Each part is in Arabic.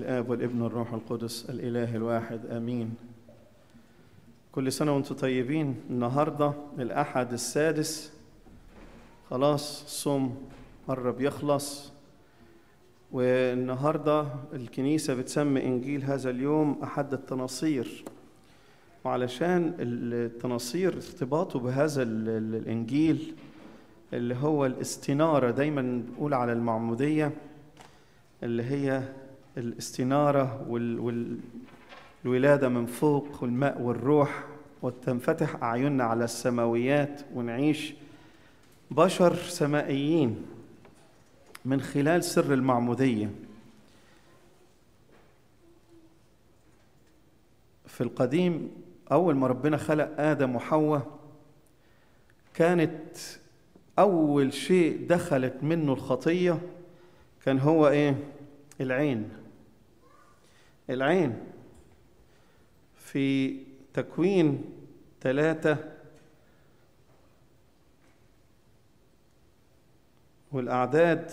الآب والابن والروح القدس الإله الواحد آمين. كل سنة وأنتم طيبين. النهاردة الأحد السادس. خلاص الصوم قرب يخلص والنهاردة الكنيسة بتسمي إنجيل هذا اليوم أحد التناصير. وعلشان التناصير ارتباطه بهذا ال- ال- الإنجيل اللي هو الاستنارة دايما بنقول على المعمودية اللي هي الاستنارة وال- وال- والولادة من فوق والماء والروح وتنفتح أعيننا على السماويات ونعيش بشر سمائيين من خلال سر المعمودية في القديم أول ما ربنا خلق آدم وحواء كانت أول شيء دخلت منه الخطية كان هو إيه؟ العين العين. في تكوين ثلاثة والأعداد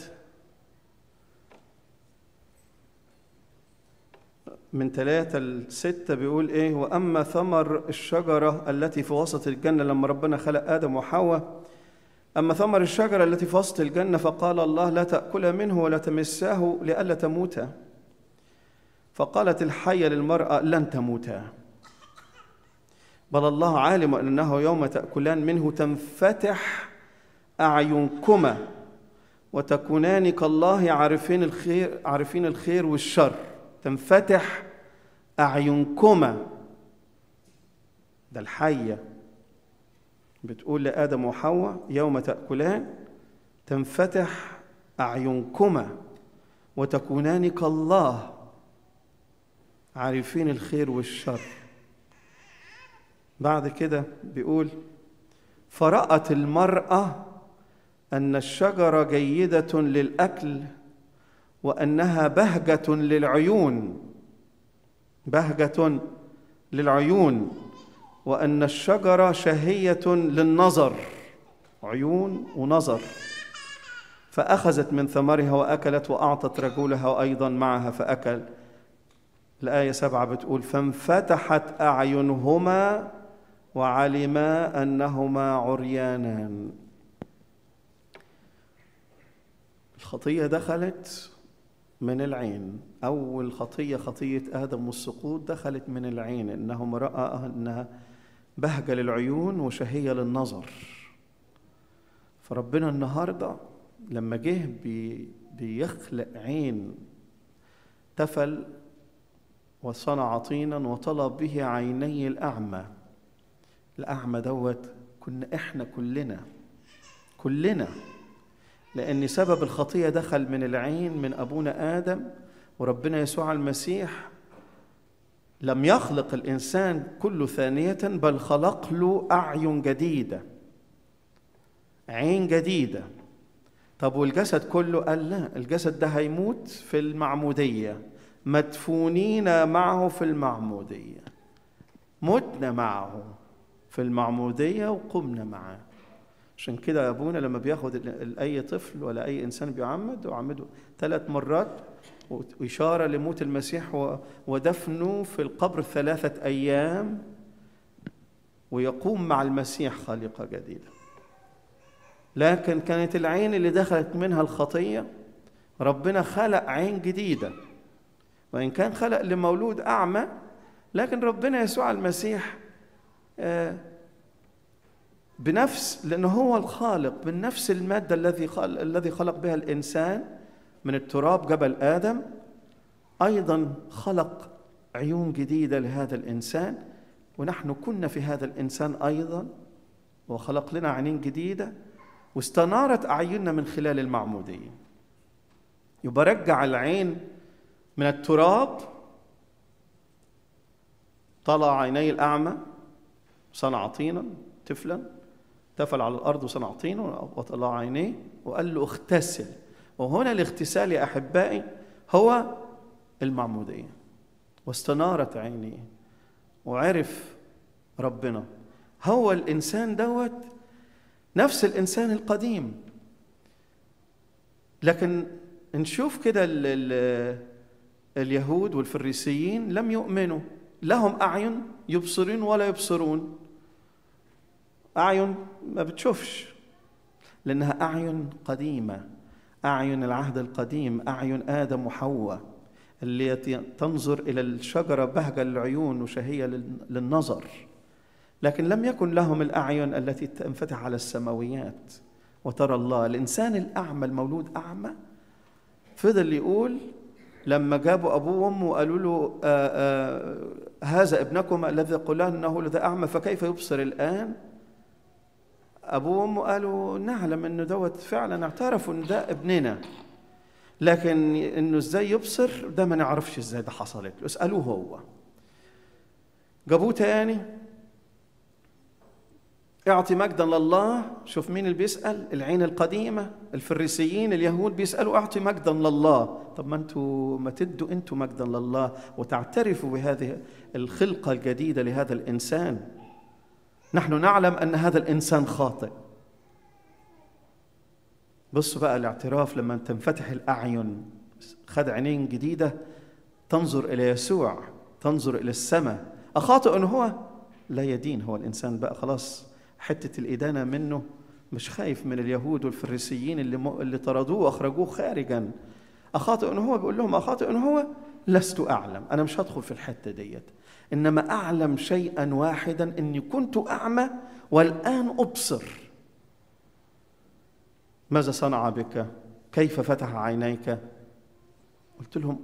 من ثلاثة لستة بيقول إيه؟ وأما ثمر الشجرة التي في وسط الجنة لما ربنا خلق آدم وحواء أما ثمر الشجرة التي في وسط الجنة فقال الله لا تأكل منه ولا تمساه لئلا تموتا فقالت الحية للمرأة لن تموتا بل الله عالم أنه يوم تأكلان منه تنفتح أعينكما وتكونان كالله عارفين الخير عارفين الخير والشر. تنفتح أعينكما. ده الحية. بتقول لآدم وحواء يوم تأكلان تنفتح أعينكما وتكونان كالله عارفين الخير والشر. بعد كده بيقول فرأت المرأة أن الشجرة جيدة للأكل وأنها بهجة للعيون. بهجة للعيون. وأن الشجرة شهية للنظر. عيون ونظر. فأخذت من ثمرها وأكلت وأعطت رجلها أيضا معها فأكل. الآية سبعة بتقول فانفتحت أعينهما وعلما أنهما عريانان. الخطية دخلت من العين. أول خطية خطية آدم والسقوط دخلت من العين. إنهم رأى أنها بهجة للعيون وشهية للنظر. فربنا النهاردة لما جه بي بيخلق عين تفل وصنع طينا وطلب به عيني الأعمى. الأعمى دوت كنا إحنا كلنا كلنا. لأن سبب الخطية دخل من العين من أبونا آدم وربنا يسوع المسيح لم يخلق الإنسان كله ثانية بل خلق له أعين جديدة عين جديدة. طب والجسد كله؟ قال لا الجسد ده هيموت في المعمودية. مدفونين معه في المعمودية. متنا معه في المعمودية وقمنا معه. عشان كده أبونا لما بياخد أي طفل ولا أي إنسان بيعمد وعمده ثلاث مرات وإشارة لموت المسيح ودفنه في القبر ثلاثة أيام ويقوم مع المسيح خالقة جديدة. لكن كانت العين اللي دخلت منها الخطية ربنا خلق عين جديدة. وإن كان خلق لمولود أعمى لكن ربنا يسوع المسيح آه، بنفس لأنه هو الخالق بنفس المادة الذي الذي خلق بها الإنسان من التراب جبل آدم أيضا خلق عيون جديدة لهذا الإنسان ونحن كنا في هذا الإنسان أيضا وخلق لنا عينين جديدة واستنارت أعيننا من خلال المعمودية. يبقى رجع العين من التراب طلع عيني الأعمى صنع طينا طفلا تفل على الأرض وصنع طينا وطلع عينيه وقال له اغتسل. وهنا الاغتسال يا أحبائي هو المعمودية. واستنارت عينيه وعرف ربنا. هو الإنسان دوت نفس الإنسان القديم. لكن نشوف كده اليهود والفريسيين لم يؤمنوا. لهم أعين يبصرون ولا يبصرون. أعين ما بتشوفش لأنها أعين قديمة. أعين العهد القديم أعين آدم وحواء اللي تنظر إلى الشجرة بهجة للعيون وشهية للنظر. لكن لم يكن لهم الأعين التي تنفتح على السماويات. وترى الله الإنسان الأعمى المولود أعمى فضل يقول لما جابوا أبوه وأمه وقالوا له آآ آآ هذا ابنكم الذي قلنا أنه لذا أعمى فكيف يبصر الآن؟ أبوه وأمه قالوا نعلم أنه دوت فعلا اعترفوا أن ده ابننا. لكن أنه إزاي يبصر؟ ده ما نعرفش إزاي ده حصلت له. اسألوه هو. جابوه تاني. اعطي مجدا لله. شوف مين اللي بيسأل؟ العين القديمة الفريسيين اليهود بيسألوا اعطي مجدا لله. طب ما أنتوا ما تدوا أنتوا مجدا لله وتعترفوا بهذه الخلقة الجديدة لهذا الإنسان. نحن نعلم أن هذا الإنسان خاطئ. بصوا بقى الاعتراف لما تنفتح الأعين خد عينين جديدة تنظر إلى يسوع تنظر إلى السماء. أخاطئ أنه هو؟ لا يدين هو الإنسان بقى خلاص. حتة الإدانة منه مش خايف من اليهود والفريسيين اللي م... اللي طردوه وأخرجوه خارجا. أخاطئ ان هو بيقول لهم أخاطئ ان هو لست أعلم. أنا مش هدخل في الحتة ديت. إنما أعلم شيئا واحدا إني كنت أعمى والآن أبصر. ماذا صنع بك؟ كيف فتح عينيك؟ قلت لهم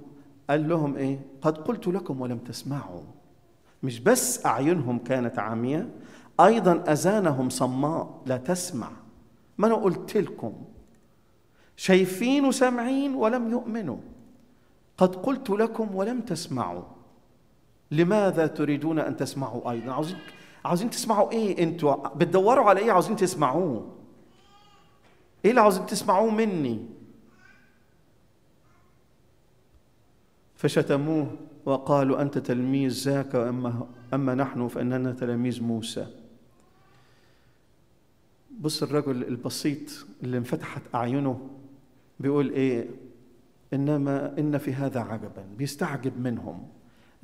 قال لهم إيه؟ قد قلت لكم ولم تسمعوا. مش بس أعينهم كانت عامية أيضا أذانهم صماء لا تسمع. ما أنا قلت لكم. شايفين وسامعين ولم يؤمنوا. قد قلت لكم ولم تسمعوا. لماذا تريدون أن تسمعوا أيضا؟ عاوزين عاوزين تسمعوا إيه أنتوا؟ بتدوروا على إيه؟ عاوزين تسمعوه. إيه اللي عاوزين تسمعوه مني؟ فشتموه وقالوا أنت تلميذ ذاك اما أما نحن فإننا تلاميذ موسى. بص الرجل البسيط اللي انفتحت أعينه بيقول إيه؟ إنما إن في هذا عجبا بيستعجب منهم.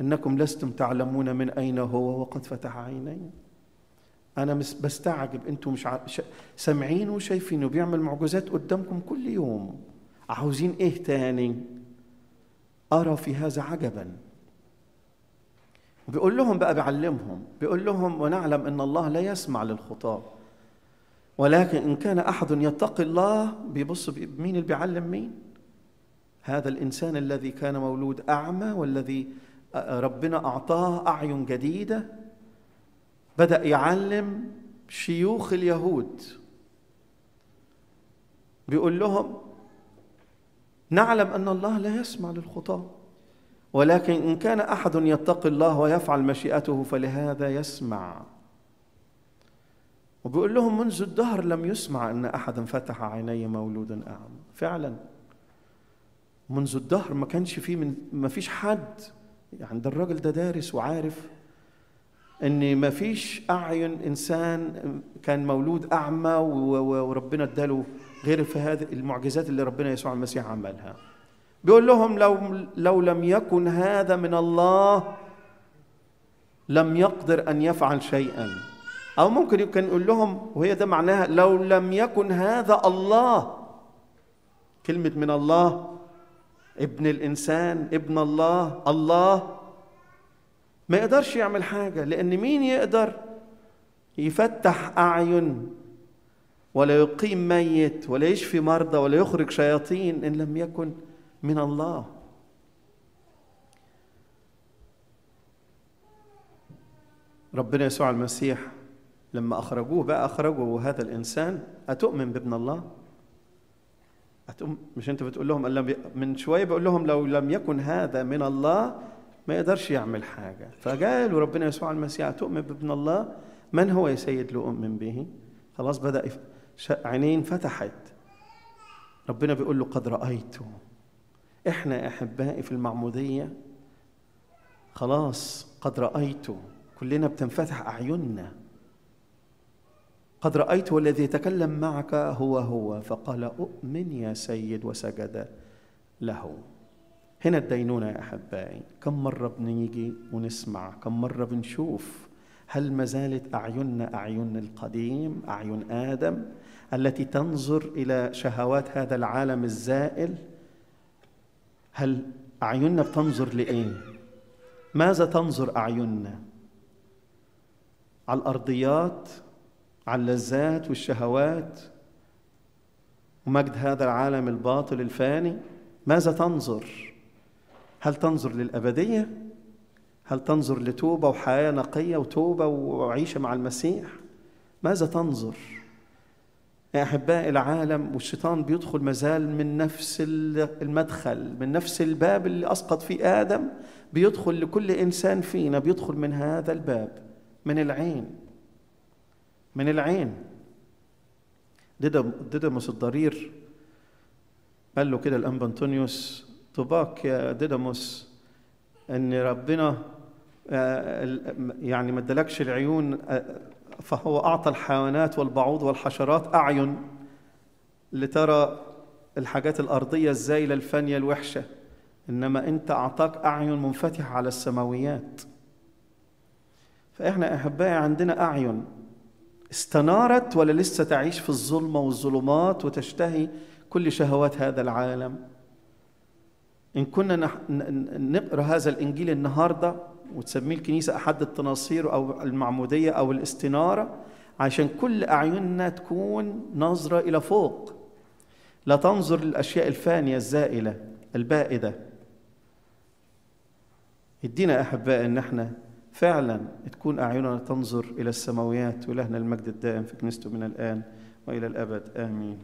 إنكم لستم تعلمون من أين هو وقد فتح عيني أنا بستعجب أنتم مش. سامعين وشايفين وبيعمل معجزات قدامكم كل يوم. عاوزين إيه تاني؟ أرى في هذا عجبا. بيقول لهم بقى بيعلمهم بيقول لهم ونعلم إن الله لا يسمع للخطاب. ولكن إن كان أحد يتقي الله بيبص مين اللي بيعلم مين؟ هذا الإنسان الذي كان مولود أعمى والذي ربنا أعطاه أعين جديدة بدأ يعلم شيوخ اليهود. بيقول لهم نعلم أن الله لا يسمع للخطاة ولكن إن كان أحد يتقي الله ويفعل مشيئته فلهذا يسمع. وبيقول لهم منذ الدهر لم يسمع إن احدا فتح عيني مولود اعمى فعلا. منذ الدهر ما كانش فيه من ما فيش حد. يعني ده الراجل ده دارس وعارف إن ما فيش أعين إنسان كان مولود أعمى وربنا اداله غير في هذه المعجزات اللي ربنا يسوع المسيح عملها. بيقول لهم لو لو لم يكن هذا من الله لم يقدر أن يفعل شيئا. أو ممكن يمكن يقول لهم وهي ده معناها لو لم يكن هذا الله. كلمة من الله. ابن الإنسان ابن الله الله. ما يقدرش يعمل حاجة لأن مين يقدر؟ يفتح أعين ولا يقيم ميت ولا يشفي مرضى ولا يخرج شياطين إن لم يكن من الله. ربنا يسوع المسيح لما أخرجوه بقى أخرجوا هذا الإنسان أتؤمن بابن الله؟ أتؤمن مش أنت بتقول لهم من شوية بقول لهم لو لم يكن هذا من الله ما يقدرش يعمل حاجة. فقالوا ربنا يسوع المسيح أتؤمن بابن الله؟ من هو يا سيد لأؤمن به؟ خلاص بدأ عينين فتحت. ربنا بيقول له قد رأيته. إحنا أحبائي في المعمودية خلاص قد رأيته. كلنا بتنفتح أعيننا. قد رأيت والذي يتكلم معك هو هو. فقال أؤمن يا سيد وسجد له. هنا الدينونة يا أحبائي. كم مرة بنيجي ونسمع كم مرة بنشوف هل ما زالت أعيننا أعين القديم أعين آدم التي تنظر إلى شهوات هذا العالم الزائل؟ هل أعيننا بتنظر لإيه؟ ماذا تنظر أعيننا؟ على الأرضيات على اللذات والشهوات. ومجد هذا العالم الباطل الفاني ماذا تنظر؟ هل تنظر للأبدية؟ هل تنظر لتوبة وحياة نقية وتوبة وعيشة مع المسيح؟ ماذا تنظر؟ يا احبائي العالم والشيطان بيدخل مازال من نفس المدخل من نفس الباب اللي أسقط فيه آدم بيدخل لكل إنسان فينا بيدخل من هذا الباب من العين. من العين. ديدموس الضرير. قال له كده الانبا انطونيوس طباك يا ديدموس إن ربنا يعني ما ادالكش العيون فهو أعطى الحيوانات والبعوض والحشرات أعين لترى الحاجات الأرضية الزايلة الفانية الوحشة. إنما أنت أعطاك أعين منفتحة على السماويات. فإحنا أحبائي عندنا أعين. استنارت ولا لسه تعيش في الظلمة والظلمات وتشتهي كل شهوات هذا العالم؟ إن كنا نقرأ هذا الإنجيل النهارده وتسميه الكنيسة أحد التناصير أو المعمودية أو الاستنارة عشان كل أعيننا تكون ناظرة إلى فوق. لا تنظر للأشياء الفانية الزائلة البائدة. يدينا احبائي إن إحنا فعلا تكون أعيننا تنظر إلى السماويات ولهنا المجد الدائم في كنيسته من الآن وإلى الأبد. آمين.